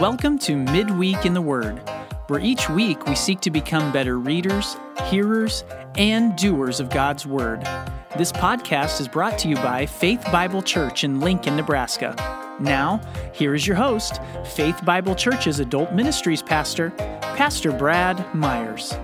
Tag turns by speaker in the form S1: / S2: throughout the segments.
S1: Welcome to Midweek in the Word, where each week we seek to become better readers, hearers, and doers of God's Word. This podcast is brought to you by Faith Bible Church in Lincoln, Nebraska. Now, here is your host, Faith Bible Church's Adult Ministries Pastor, Pastor Brad Myers.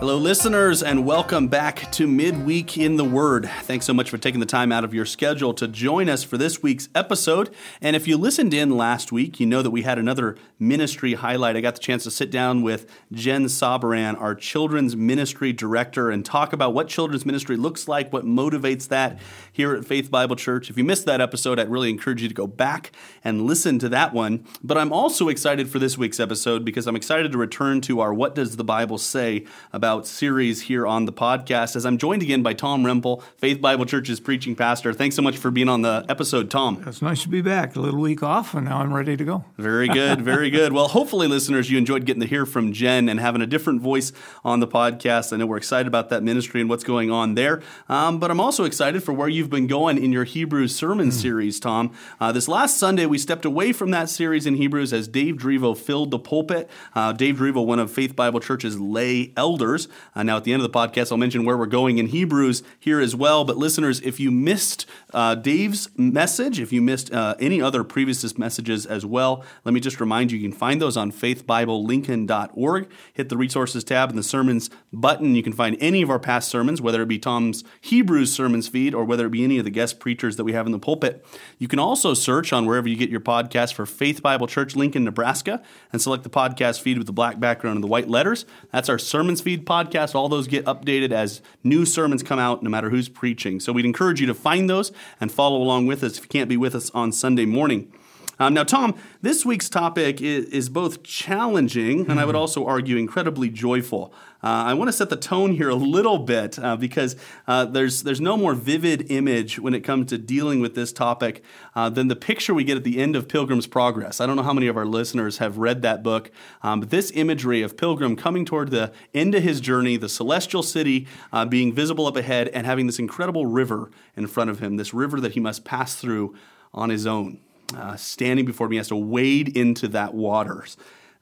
S2: Hello, listeners, and welcome back to Midweek in the Word. Thanks so much for taking the time out of your schedule to join us for this week's episode. And if you listened in last week, you know that we had another ministry highlight. I got the chance to sit down with Jen Sabaran, our children's ministry director, and talk about what children's ministry looks like, what motivates that here at Faith Bible Church. If you missed that episode, I'd really encourage you to go back and listen to that one. But I'm also excited for this week's episode because I'm excited to return to our What Does the Bible Say about about series here on the podcast as I'm joined again by Tom Rempel, Faith Bible Church's preaching pastor. Thanks so much for being on the episode, Tom.
S3: It's nice to be back. A little week off, and now I'm ready to go.
S2: Very good, very good. Well, hopefully, listeners, you enjoyed getting to hear from Jen and having a different voice on the podcast. I know we're excited about that ministry and what's going on there, um, but I'm also excited for where you've been going in your Hebrews sermon mm. series, Tom. Uh, this last Sunday, we stepped away from that series in Hebrews as Dave Drevo filled the pulpit. Uh, Dave Drevo, one of Faith Bible Church's lay elders, uh, now, at the end of the podcast, I'll mention where we're going in Hebrews here as well. But listeners, if you missed uh, Dave's message, if you missed uh, any other previous messages as well, let me just remind you you can find those on faithbiblelincoln.org. Hit the resources tab and the sermons button. You can find any of our past sermons, whether it be Tom's Hebrews sermons feed or whether it be any of the guest preachers that we have in the pulpit. You can also search on wherever you get your podcast for Faith Bible Church Lincoln, Nebraska, and select the podcast feed with the black background and the white letters. That's our sermons feed podcast. All those get updated as new sermons come out, no matter who's preaching. So we'd encourage you to find those and follow along with us if you can't be with us on Sunday morning. Um, now, Tom, this week's topic is, is both challenging and I would hmm. also argue incredibly joyful. Uh, I want to set the tone here a little bit uh, because uh, there's there's no more vivid image when it comes to dealing with this topic uh, than the picture we get at the end of Pilgrim's Progress. I don't know how many of our listeners have read that book, um, but this imagery of Pilgrim coming toward the end of his journey, the celestial city uh, being visible up ahead, and having this incredible river in front of him, this river that he must pass through on his own uh, standing before me, has to wade into that waters.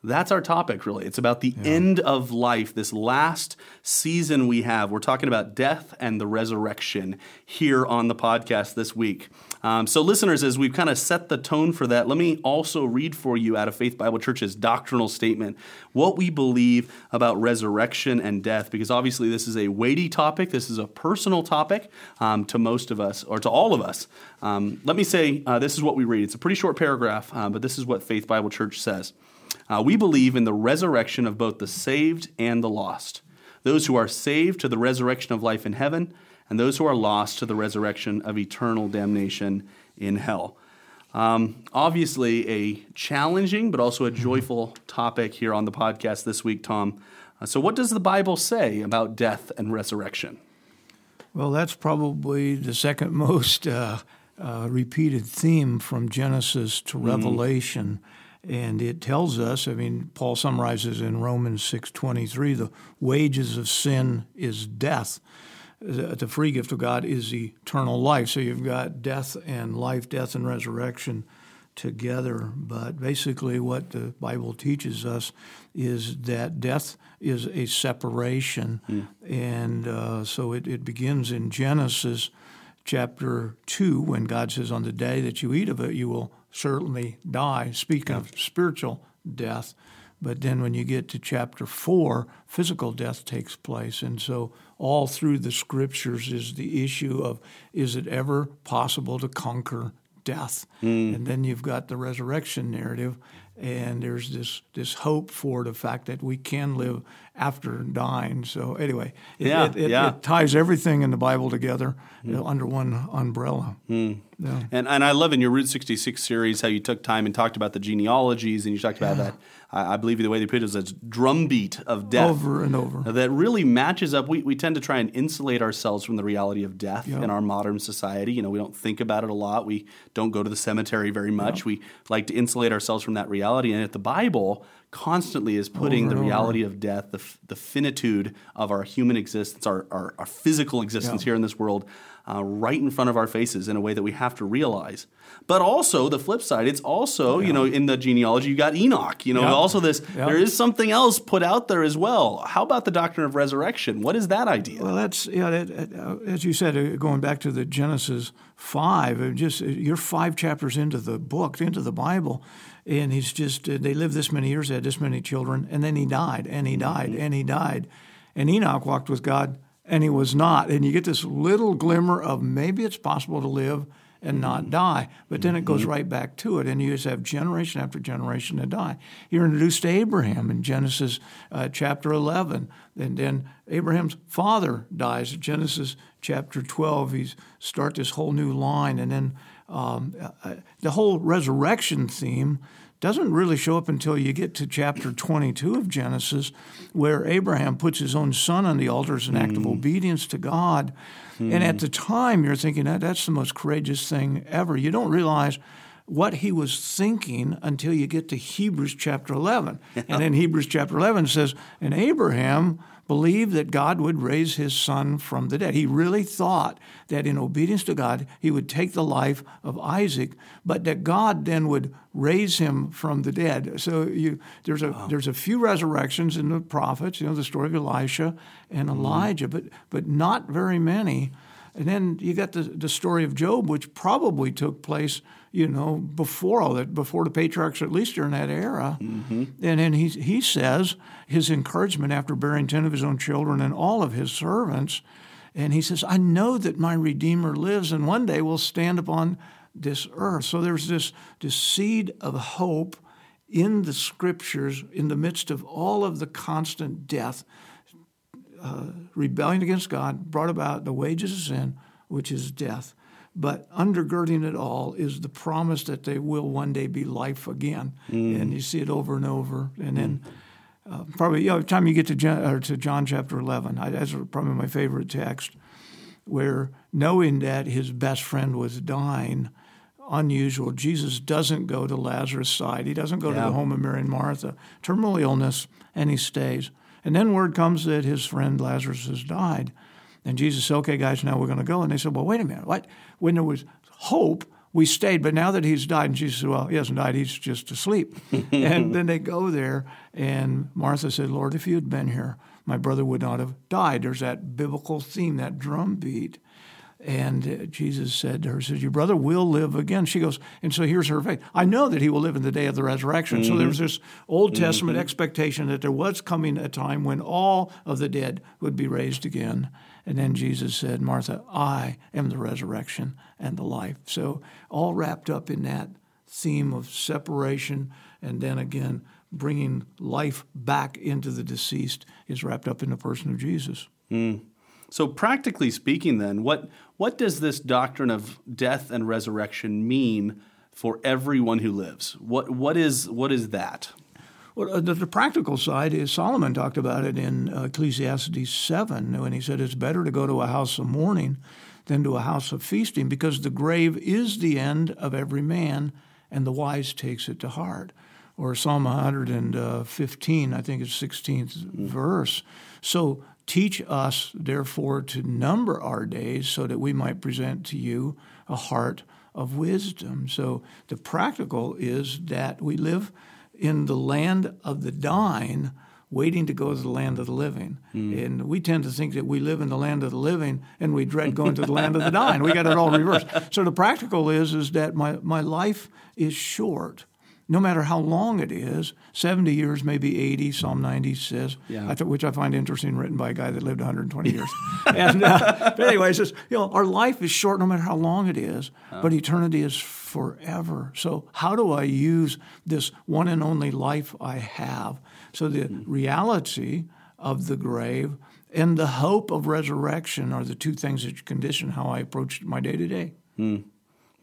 S2: That's our topic, really. It's about the yeah. end of life, this last season we have. We're talking about death and the resurrection here on the podcast this week. Um, so, listeners, as we've kind of set the tone for that, let me also read for you out of Faith Bible Church's doctrinal statement what we believe about resurrection and death, because obviously this is a weighty topic. This is a personal topic um, to most of us, or to all of us. Um, let me say uh, this is what we read. It's a pretty short paragraph, uh, but this is what Faith Bible Church says. Uh, we believe in the resurrection of both the saved and the lost. Those who are saved to the resurrection of life in heaven, and those who are lost to the resurrection of eternal damnation in hell. Um, obviously, a challenging but also a joyful topic here on the podcast this week, Tom. Uh, so, what does the Bible say about death and resurrection?
S3: Well, that's probably the second most uh, uh, repeated theme from Genesis to mm-hmm. Revelation. And it tells us i mean paul summarizes in romans 6.23 the wages of sin is death the free gift of god is eternal life so you've got death and life death and resurrection together but basically what the bible teaches us is that death is a separation mm. and uh, so it, it begins in genesis chapter 2 when god says on the day that you eat of it you will certainly die. Speaking of spiritual death, but then when you get to chapter four, physical death takes place. And so, all through the scriptures is the issue of is it ever possible to conquer death? Mm. And then you've got the resurrection narrative, and there's this, this hope for the fact that we can live after dying. So, anyway, it, yeah, it, it, yeah. it ties everything in the Bible together mm. under one umbrella.
S2: Mm. Yeah. And, and I love in your Route 66 series how you took time and talked about the genealogies and you talked about that. I, I believe the way they put it is a drumbeat of death.
S3: Over and over.
S2: That really matches up. We, we tend to try and insulate ourselves from the reality of death in our modern society. You know, we don't think about it a lot. We don't go to the cemetery very much. We like to insulate ourselves from that reality. And at the Bible constantly is putting
S3: Over
S2: the
S3: over.
S2: reality of death, the, the finitude of our human existence, our, our, our physical existence
S3: Yeah.
S2: here in this world, uh, right in front of our faces in a way that we have to realize. But also the flip side, it's also you know in the genealogy you got Enoch. You know
S3: Yeah.
S2: also this
S3: Yeah.
S2: there is something else put out there as well. How about the doctrine of resurrection? What is that idea?
S3: Well, that's yeah. That, uh, as you said, uh, going back to the Genesis five, just uh, you're five chapters into the book, into the Bible, and he's just uh, they lived this many years, they had this many children, and then he died, and he died, and he died, and Enoch walked with God, and he was not, and you get this little glimmer of maybe it's possible to live and not die. But then it goes right back to it, and you just have generation after generation to die. You're introduced to Abraham in Genesis uh, chapter 11, and then Abraham's father dies. Genesis chapter 12, he start this whole new line, and then um, uh, the whole resurrection theme doesn't really show up until you get to chapter 22 of Genesis, where Abraham puts his own son on the altar as an act of hmm. obedience to God. And at hmm. the time, you're thinking that that's the most courageous thing ever. You don't realize what he was thinking until you get to Hebrews chapter 11. And then Hebrews chapter 11 says, And Abraham believed that God would raise his son from the dead. He really thought that in obedience to God, he would take the life of Isaac, but that God then would raise him from the dead. So you, there's a there's a few resurrections in the prophets, you know, the story of Elisha and mm-hmm. Elijah, but but not very many. And then you got the, the story of Job, which probably took place, you know, before all that, before the patriarchs, at least during that era. Mm-hmm. And then he, he says his encouragement after bearing 10 of his own children and all of his servants. And he says, I know that my Redeemer lives and one day will stand upon this earth. So there's this, this seed of hope in the scriptures in the midst of all of the constant death uh, rebellion against God brought about the wages of sin, which is death. But undergirding it all is the promise that they will one day be life again. And you see it over and over. And then uh, probably, you know, the time you get to John, or to John chapter 11, I, that's probably my favorite text, where knowing that his best friend was dying, unusual, Jesus doesn't go to Lazarus' side. He doesn't go to the home of Mary and Martha, terminal illness, and he stays. And then word comes that his friend Lazarus has died. And Jesus said, okay, guys, now we're going to go. And they said, well, wait a minute. What? When there was hope, we stayed. But now that he's died, and Jesus said, well, he hasn't died. He's just asleep. and then they go there. And Martha said, Lord, if you had been here, my brother would not have died. There's that biblical theme, that drum beat. And Jesus said to her, says, Your brother will live again. She goes, and so here's her faith. I know that he will live in the day of the resurrection. So there was mm-hmm. this Old mm-hmm. Testament expectation that there was coming a time when all of the dead would be raised again. And then Jesus said, Martha, I am the resurrection and the life. So all wrapped up in that theme of separation and then again bringing life back into the deceased is wrapped up in the person of Jesus. Hmm.
S2: So practically speaking, then, what what does this doctrine of death and resurrection mean for everyone who lives? What what is what is that?
S3: Well, uh, the, the practical side is Solomon talked about it in uh, Ecclesiastes 7 when he said it's better to go to a house of mourning than to a house of feasting because the grave is the end of every man and the wise takes it to heart. Or Psalm 115, I think it's 16th verse. So teach us, therefore, to number our days so that we might present to you a heart of wisdom. So the practical is that we live in the land of the dying, waiting to go to the land of the living. Mm. And we tend to think that we live in the land of the living and we dread going to the land of the dying. We got it all reversed. So the practical is is that my, my life is short. No matter how long it is, 70 years, maybe 80, Psalm 90 says,
S2: Yeah.
S3: I th- which I find interesting, written by a guy that lived 120 years. and, uh, but anyway, it says, you know, our life is short no matter how long it is, uh-huh. but eternity is forever. So how do I use this one and only life I have? So the hmm. reality of the grave and the hope of resurrection are the two things that condition how I approach my day to day. Hmm.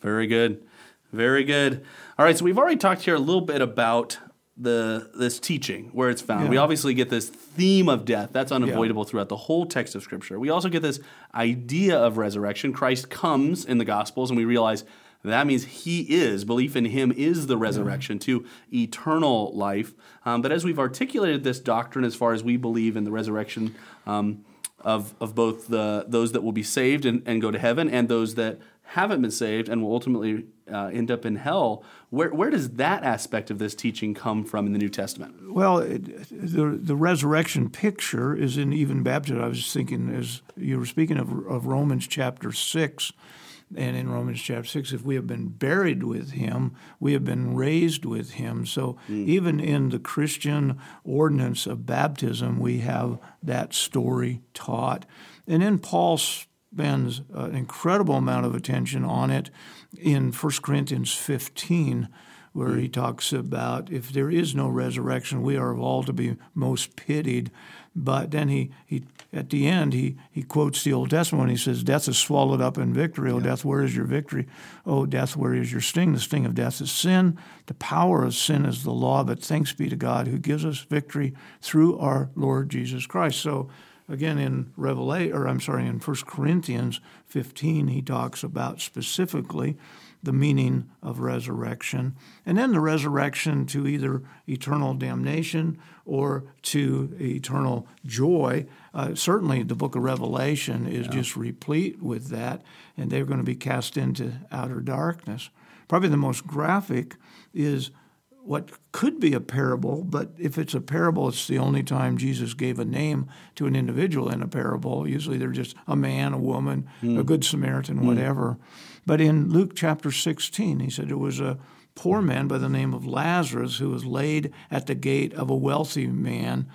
S2: Very good. Very good. All right, so we've already talked here a little bit about the this teaching where it's found. We obviously get this theme of death. That's unavoidable throughout the whole text of scripture. We also get this idea of resurrection. Christ comes in the gospels and we realize That means He is, belief in Him is the resurrection to eternal life. Um, but as we've articulated this doctrine, as far as we believe in the resurrection um, of, of both the, those that will be saved and, and go to heaven and those that haven't been saved and will ultimately uh, end up in hell. Where, where does that aspect of this teaching come from in the New Testament?
S3: Well, it, the, the resurrection picture is in even baptism. I was thinking, as you were speaking of, of Romans chapter 6, and in Romans chapter 6, if we have been buried with him, we have been raised with him. So mm. even in the Christian ordinance of baptism, we have that story taught. And then Paul spends an incredible amount of attention on it in 1 Corinthians 15 where he talks about if there is no resurrection, we are of all to be most pitied. But then he, he at the end he, he quotes the Old Testament when he says, Death is swallowed up in victory. Oh, death, where is your victory? Oh, death, where is your sting? The sting of death is sin. The power of sin is the law, but thanks be to God who gives us victory through our Lord Jesus Christ. So again in Revelation or I'm sorry, in 1 Corinthians 15, he talks about specifically the meaning of resurrection, and then the resurrection to either eternal damnation or to eternal joy. Uh, certainly, the book of Revelation is yeah. just replete with that, and they're going to be cast into outer darkness. Probably the most graphic is what could be a parable, but if it's a parable, it's the only time Jesus gave a name to an individual in a parable. Usually they're just a man, a woman, mm. a good Samaritan, mm. whatever. But in Luke chapter 16, he said there was a poor man by the name of Lazarus who was laid at the gate of a wealthy man.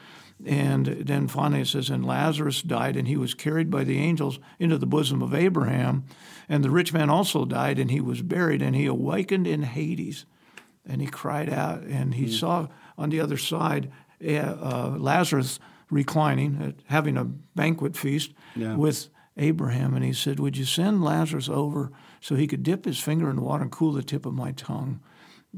S3: And then finally it says, And Lazarus died, and he was carried by the angels into the bosom of Abraham. And the rich man also died, and he was buried, and he awakened in Hades. And he cried out, and he mm. saw on the other side uh, uh, Lazarus reclining, having a banquet feast yeah. with Abraham. And he said, Would you send Lazarus over so he could dip his finger in the water and cool the tip of my tongue.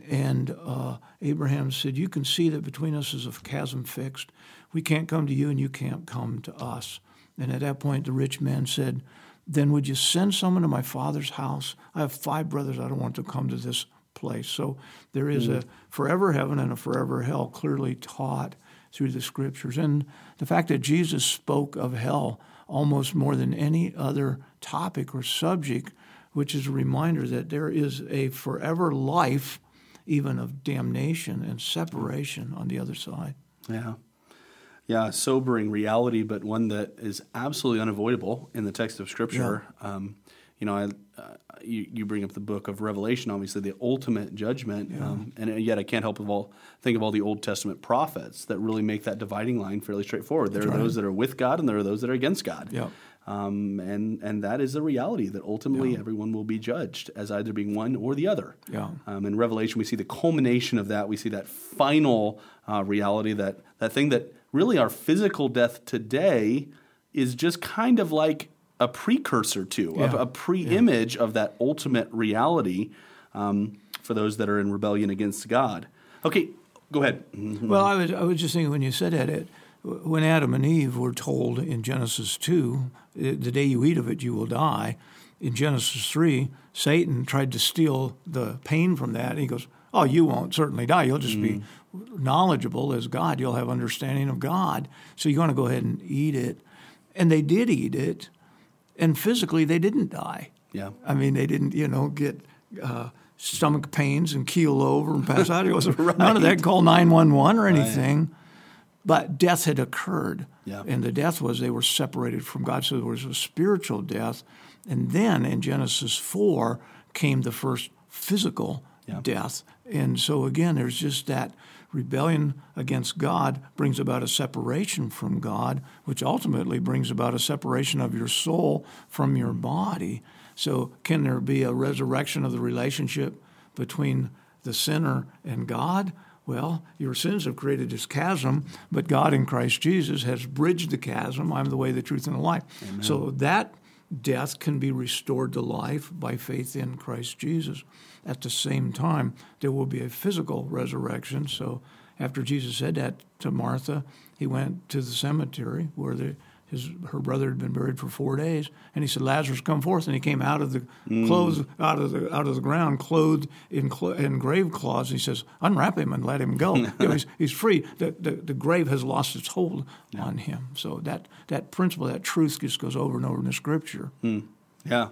S3: And uh, Abraham said, You can see that between us is a chasm fixed. We can't come to you, and you can't come to us. And at that point, the rich man said, Then would you send someone to my father's house? I have five brothers. I don't want to come to this place. So there is mm. a forever heaven and a forever hell clearly taught through the scriptures. And the fact that Jesus spoke of hell almost more than any other topic or subject which is a reminder that there is a forever life, even of damnation and separation on the other side.
S2: Yeah. Yeah, sobering reality, but one that is absolutely unavoidable in the text of Scripture. Yeah. Um, you know, I, uh, you, you, bring up the book of Revelation, obviously the ultimate judgment, yeah. um, and yet I can't help but all, think of all the Old Testament prophets that really make that dividing line fairly straightforward. There That's are right. those that are with God, and there are those that are against God.
S3: Yeah.
S2: Um, and and that is a reality that ultimately yeah. everyone will be judged as either being one or the other.
S3: Yeah.
S2: Um, in Revelation, we see the culmination of that. We see that final uh, reality that that thing that really our physical death today is just kind of like a precursor to, yeah. a, a pre-image yeah. of that ultimate reality um, for those that are in rebellion against God. Okay, go ahead.
S3: Well, I was I was just thinking when you said that it when Adam and Eve were told in Genesis 2, the day you eat of it, you will die, in Genesis 3, Satan tried to steal the pain from that. he goes, Oh, you won't certainly die. You'll just mm. be knowledgeable as God. You'll have understanding of God. So you're going to go ahead and eat it. And they did eat it. And physically, they didn't die.
S2: Yeah.
S3: I mean, they didn't, you know, get. Uh, stomach pains and keel over and pass out. It was right. none of that. Call nine one one or anything. Right. But death had occurred.
S2: Yeah.
S3: And the death was they were separated from God. So there was a spiritual death. And then in Genesis 4 came the first physical yeah. death. And so again, there's just that rebellion against God brings about a separation from God, which ultimately brings about a separation of your soul from your body. So, can there be a resurrection of the relationship between the sinner and God? Well, your sins have created this chasm, but God in Christ Jesus has bridged the chasm. I'm the way, the truth, and the life. Amen. So that death can be restored to life by faith in Christ Jesus. At the same time, there will be a physical resurrection. So after Jesus said that to Martha, he went to the cemetery where the, his her brother had been buried for four days, and he said, "Lazarus, come forth!" And he came out of the clothes out of the out of the ground, clothed in in grave cloths. He says, "Unwrap him and let him go. You know, he's, he's free. The, the the grave has lost its hold on him. So that that principle, that truth, just goes over and over in the Scripture.
S2: Yeah,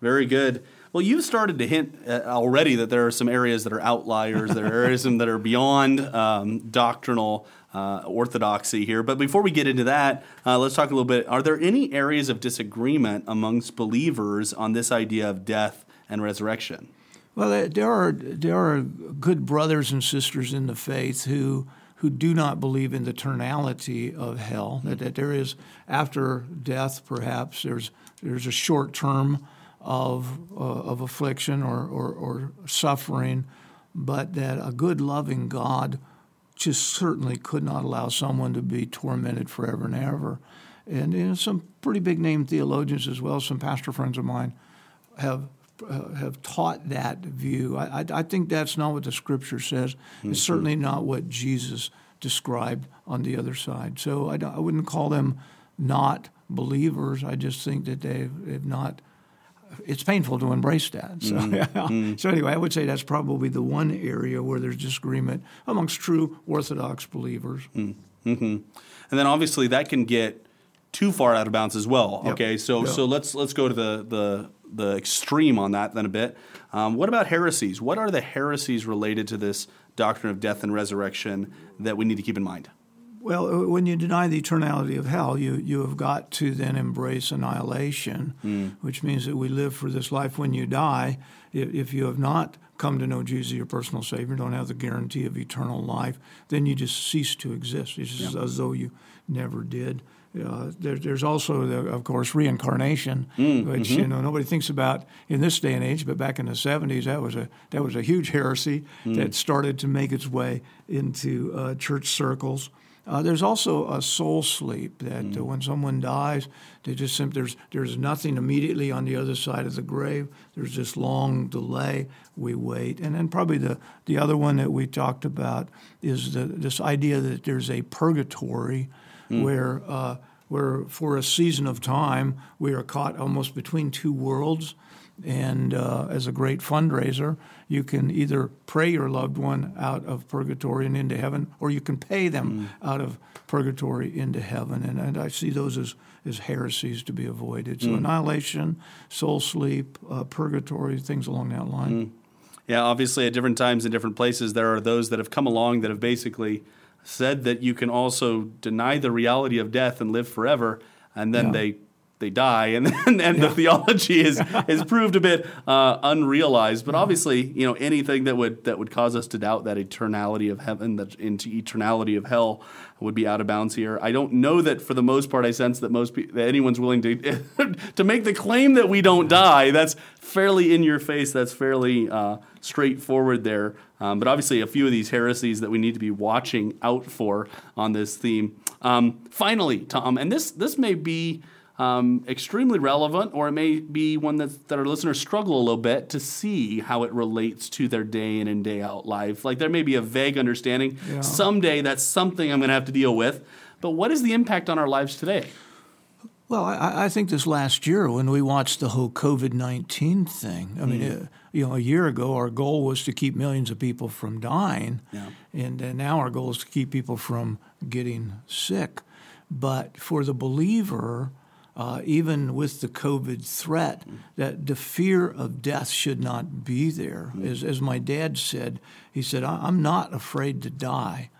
S2: very good. Well, you've started to hint uh, already that there are some areas that are outliers, there are areas that are beyond um, doctrinal uh, orthodoxy here. But before we get into that, uh, let's talk a little bit. Are there any areas of disagreement amongst believers on this idea of death and resurrection?
S3: Well, there- are there are good brothers and sisters in the faith who who do not believe in the eternality of hell. That, that there is after death, perhaps there's there's a short term of uh, of affliction or, or or suffering, but that a good loving God just certainly could not allow someone to be tormented forever and ever. And you know, some pretty big name theologians as well, some pastor friends of mine, have uh, have taught that view. I, I, I think that's not what the Scripture says. It's certainly not what Jesus described on the other side. So I, don't- I wouldn't call them not believers. I just think that they've, they've not. It's painful to embrace that. So, yeah. so anyway, I would say that's probably the one area where there's disagreement amongst true Orthodox believers.
S2: hmm And then obviously that can get too far out of bounds as well.
S3: Yep.
S2: Okay, so
S3: Yep.
S2: so let's let's go to the the the extreme on that then a bit. Um, what about heresies? What are the heresies related to this doctrine of death and resurrection that we need to keep in mind?
S3: Well, uh, when you deny the eternality of hell, you, you have got to then embrace annihilation, which means that we live for this life when you die. If, if you have not come to know Jesus, your personal Savior, don't have the guarantee of eternal life, then you just cease to exist. It's just as though you never did. Uh, there, there's also, the, of course, reincarnation, which you know nobody thinks about in this day and age. But back in the '70s, that was a that was a huge heresy that started to make its way into uh, church circles. Uh, there's also a soul sleep that uh, when someone dies, they just sim- there's there's nothing immediately on the other side of the grave. There's this long delay. We wait, and then probably the the other one that we talked about is the, this idea that there's a purgatory where uh, where for a season of time we are caught almost between two worlds. And uh, as a great fundraiser, you can either pray your loved one out of purgatory and into heaven, or you can pay them out of purgatory into heaven. And, and I see those as, as heresies to be avoided. So, annihilation, soul sleep, uh, purgatory, things along that line.
S2: Yeah, obviously at different times in different places, there are those that have come along that have basically said that you can also deny the reality of death and live forever, and then
S3: Yeah.
S2: they they die, and then and the theology is is proved a bit uh, unrealized. But obviously, you know, anything that would that would cause us to doubt that eternality of heaven, that into eternality of hell, would be out of bounds here. I don't know that for the most part. I sense that most pe- that anyone's willing to to make the claim that we don't die. That's fairly in your face. That's fairly uh, straightforward there. Um, but obviously, a few of these heresies that we need to be watching out for on this theme. Um, finally, Tom, and this this may be um, extremely relevant, or it may be one that, that our listeners struggle a little bit to see how it relates to their day in and day out life. Like there may be a vague understanding.
S3: Yeah.
S2: Someday that's something I'm going to have to deal with. But what is the impact on our lives today?
S3: Well, I, I think this last year when we watched the whole COVID 19 thing, I mean, uh, you know, a year ago our goal was to keep millions of people from dying.
S2: Yeah.
S3: And uh, now our goal is to keep people from getting sick. But for the believer, uh, even with the COVID threat, that the fear of death should not be there. As, as my dad said, he said, "I- I'm not afraid to die.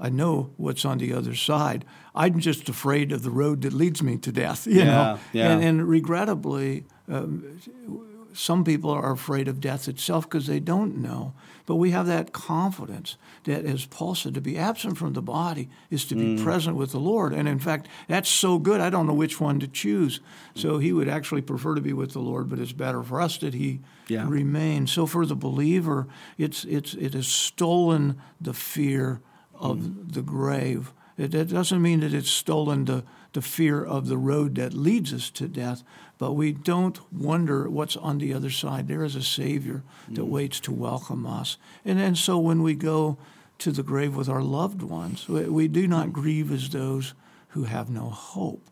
S3: I know what's on the other side. I'm just afraid of the road that leads me to death. You
S2: Yeah,
S3: know,
S2: yeah.
S3: And, and regrettably, um, some people are afraid of death itself because they don't know. But we have that confidence that, as Paul said, to be absent from the body is to be mm. present with the Lord. And in fact, that's so good, I don't know which one to choose. So he would actually prefer to be with the Lord, but it's better for us that he
S2: Yeah.
S3: remain. So for the believer, it's, it's, it has stolen the fear of mm. the grave. It, it doesn't mean that it's stolen the, the fear of the road that leads us to death, but we don't wonder what's on the other side. There is a Savior that mm. waits to welcome us. And then so when we go to the grave with our loved ones, we, we do not mm. grieve as those who have no hope.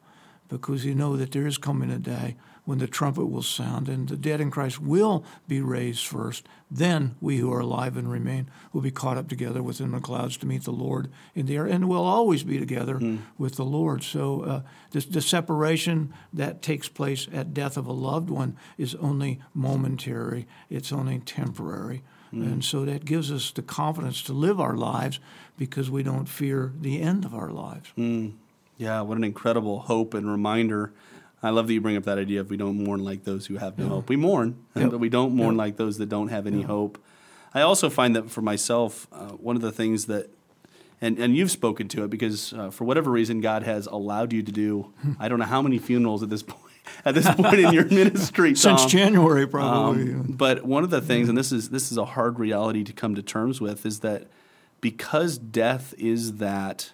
S3: because you know that there is coming a day when the trumpet will sound and the dead in Christ will be raised first. Then we who are alive and remain will be caught up together within the clouds to meet the Lord in the air, and we'll always be together mm. with the Lord. So uh, the, the separation that takes place at death of a loved one is only momentary. It's only temporary. Mm. And so that gives us the confidence to live our lives because we don't fear the end of our lives.
S2: Mm. Yeah, what an incredible hope and reminder I love that you bring up that idea of we don't mourn like those who have no hope. We mourn, yep. but we don't mourn yep. like those that don't have any yep. hope. I also find that for myself, uh, one of the things that, and, and you've spoken to it because uh, for whatever reason God has allowed you to do, I don't know how many funerals at this point. At this point in your ministry,
S3: Tom. since January, probably.
S2: Um, but one of the things, and this is this is a hard reality to come to terms with, is that because death is that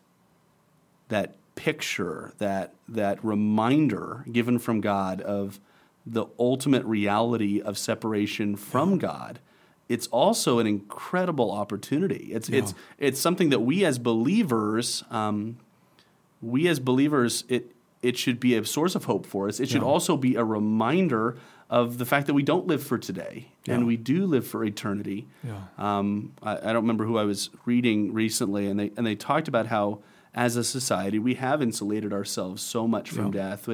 S2: that picture, that that reminder given from God of the ultimate reality of separation from God, it's also an incredible opportunity. It's yeah. it's it's something that we as believers, um, we as believers, it it should be a source of hope for us. It should yeah. also be a reminder of the fact that we don't live for today yeah. and we do live for eternity. Yeah. Um, I, I, don't remember who I was reading recently, and they and they talked about how as a society, we have insulated ourselves so much from yeah. death.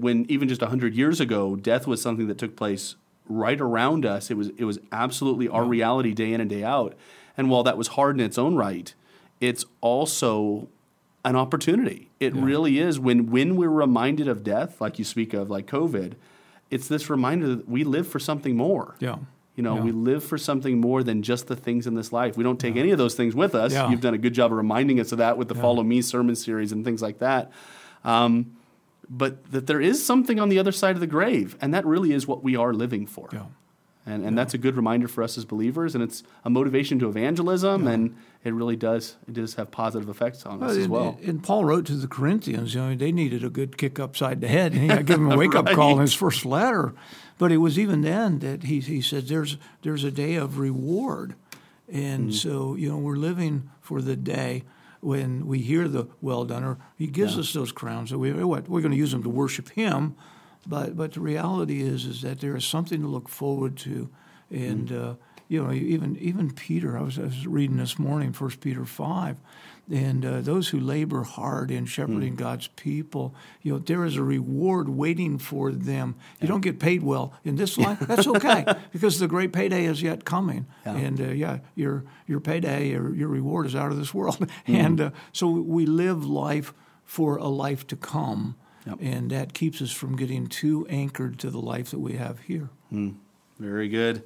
S2: When even just 100 years ago, death was something that took place right around us. It was, it was absolutely our reality day in and day out. And while that was hard in its own right, it's also an opportunity. It yeah. really is. When, when we're reminded of death, like you speak of, like COVID, it's this reminder that we live for something more.
S3: Yeah.
S2: You know, yeah. we live for something more than just the things in this life. We don't take yeah. any of those things with us. Yeah. You've done a good job of reminding us of that with the Follow Me sermon series and things like that. Um, but that there is something on the other side of the grave, and that really is what we are living for. And, and that's a good reminder for us as believers, and it's a motivation to evangelism, and it really does it does have positive effects on well, us as well.
S3: And, and, Paul wrote to the Corinthians, you know, they needed a good kick upside the head, and he gave them a wake up right. call in his first letter. But it was even then that he, he said there's, there's a day of reward. And mm so, you know, we're living for the day when we hear the well done, or he gives yeah. us those crowns. That we, what, we're going to use them to worship him. But, but the reality is, is that there is something to look forward to. And, mm uh, you know, even, even Peter, I was, I was reading this morning, First Peter 5, and uh, those who labor hard in shepherding mm. God's people, you know, there is a reward waiting for them. You don't get paid well in this life, that's okay, because the great payday is yet coming. Yeah. And uh, yeah, your your payday, your, your reward is out of this world. Mm. and uh, so we live life for a life to come, yep. and that keeps us from getting too anchored to the life that we have here.
S2: Mm. Very good.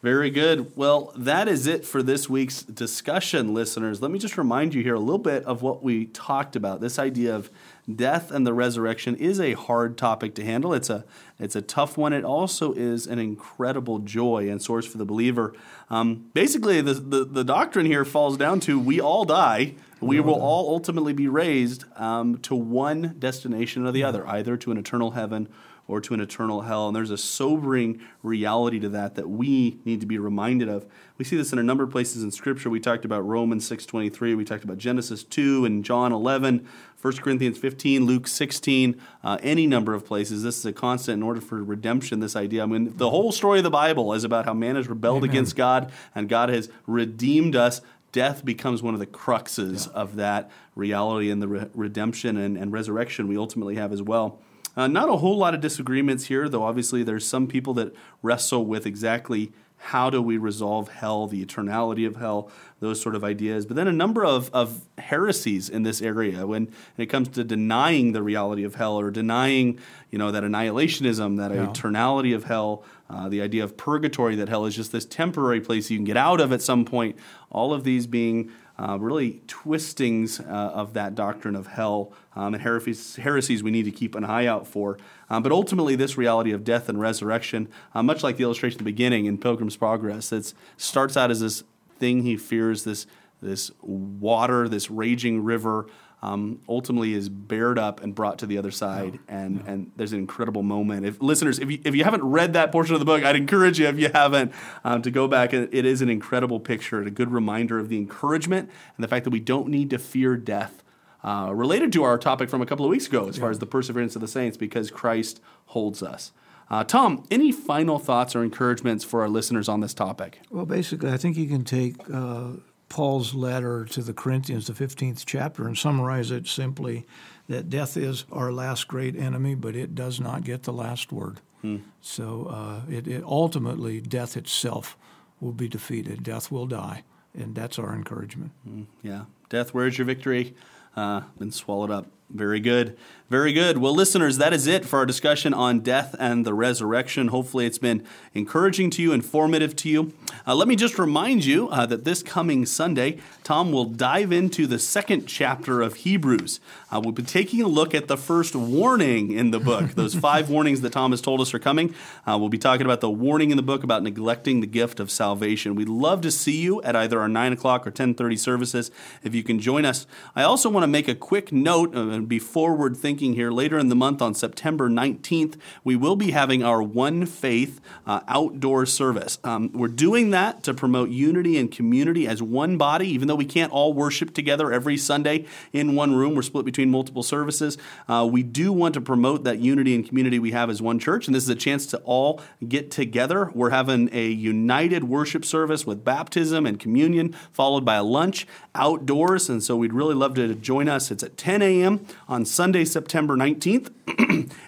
S2: Very good. Well, that is it for this week's discussion, listeners. Let me just remind you here a little bit of what we talked about. This idea of death and the resurrection is a hard topic to handle. It's a it's a tough one. It also is an incredible joy and source for the believer. Um, basically, the, the, the doctrine here falls down to we all die. We will all ultimately be raised um, to one destination or the other, either to an eternal heaven or to an eternal hell. And there's a sobering reality to that that we need to be reminded of. We see this in a number of places in Scripture. We talked about Romans 6.23. We talked about Genesis 2 and John 11, 1 Corinthians 15, Luke 16, uh, any number of places. This is a constant in order for redemption, this idea. I mean, the whole story of the Bible is about how man has rebelled Amen. against God and God has redeemed us death becomes one of the cruxes yeah. of that reality and the re- redemption and, and, resurrection we ultimately have as well. Uh, not a whole lot of disagreements here, though obviously there's some people that wrestle with exactly how do we resolve hell, the eternality of hell, those sort of ideas. But then a number of, of heresies in this area when it comes to denying the reality of hell or denying, you know, that annihilationism, that yeah. eternality of hell, uh, the idea of purgatory, that hell is just this temporary place you can get out of at some point. All of these being uh, really twistings uh, of that doctrine of hell um, and heresies, heresies, we need to keep an eye out for. Um, but ultimately, this reality of death and resurrection, uh, much like the illustration at the beginning in Pilgrim's Progress, it starts out as this thing he fears, this, this water, this raging river um, ultimately is bared up and brought to the other side. Yeah. And, yeah. and there's an incredible moment. If listeners, if you, if you haven't read that portion of the book, I'd encourage you, if you haven't, um, to go back. It is an incredible picture and a good reminder of the encouragement and the fact that we don't need to fear death. uh, related to our topic from a couple of weeks ago, as far as the perseverance of the saints, because Christ holds us. Uh, Tom, any final thoughts or encouragements for our listeners on this topic?
S3: Well, basically, I think you can take uh, Paul's letter to the Corinthians, the 15th chapter, and summarize it simply that death is our last great enemy, but it does not get the last word. Hmm. So uh, it, it ultimately, death itself will be defeated. Death will die, and that's our encouragement.
S2: Mm, yeah. Death, where is your victory? Uh, been swallowed up. Very good. Very good. Well, listeners, that is it for our discussion on death and the resurrection. Hopefully, it's been encouraging to you, informative to you. Uh, let me just remind you uh, that this coming Sunday, Tom will dive into the second chapter of Hebrews. Uh, we'll be taking a look at the first warning in the book. Those five warnings that Tom has told us are coming. Uh, we'll be talking about the warning in the book about neglecting the gift of salvation. We'd love to see you at either our 9 o'clock or 10.30 services if you can join us. I also want to make a quick note uh, and be forward thinking here. Later in the month, on September 19th, we will be having our One Faith uh, outdoor service. Um, we're doing that to promote unity and community as one body, even though we can't all worship together every Sunday in one room. We're split between multiple services. Uh, we do want to promote that unity and community we have as one church, and this is a chance to all get together. We're having a united worship service with baptism and communion, followed by a lunch outdoors, and so we'd really love to join us. It's at 10 a.m. on Sunday, September 19th,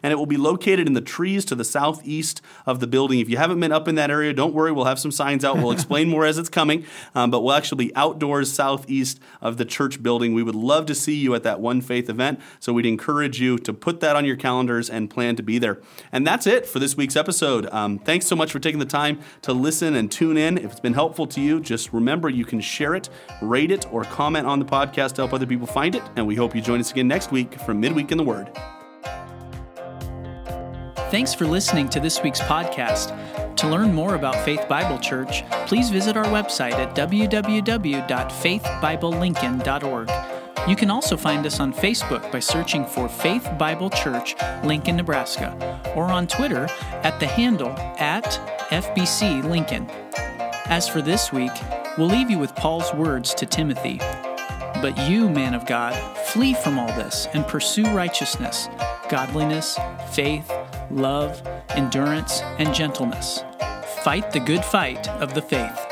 S2: and it will be located in the trees to the southeast of the building. If you haven't been up in that area, don't worry, we'll have some signs out. We'll explain more as it's coming, um, but we'll actually be outdoors southeast of the church building. We would love to see you at that One Faith event, so we'd encourage you to put that on your calendars and plan to be there. And that's it for this week's episode. Um, thanks so much for taking the time to listen and tune in. If it's been helpful to you, just remember you can share it, rate it, or comment on the podcast to help other people find it. And we hope you join us again next week from Midweek in the Word.
S1: Thanks for listening to this week's podcast. To learn more about Faith Bible Church, please visit our website at www.faithbiblelincoln.org. You can also find us on Facebook by searching for Faith Bible Church, Lincoln, Nebraska, or on Twitter at the handle at FBC Lincoln. As for this week, We'll leave you with Paul's words to Timothy. But you, man of God, flee from all this and pursue righteousness, godliness, faith, love, endurance, and gentleness. Fight the good fight of the faith.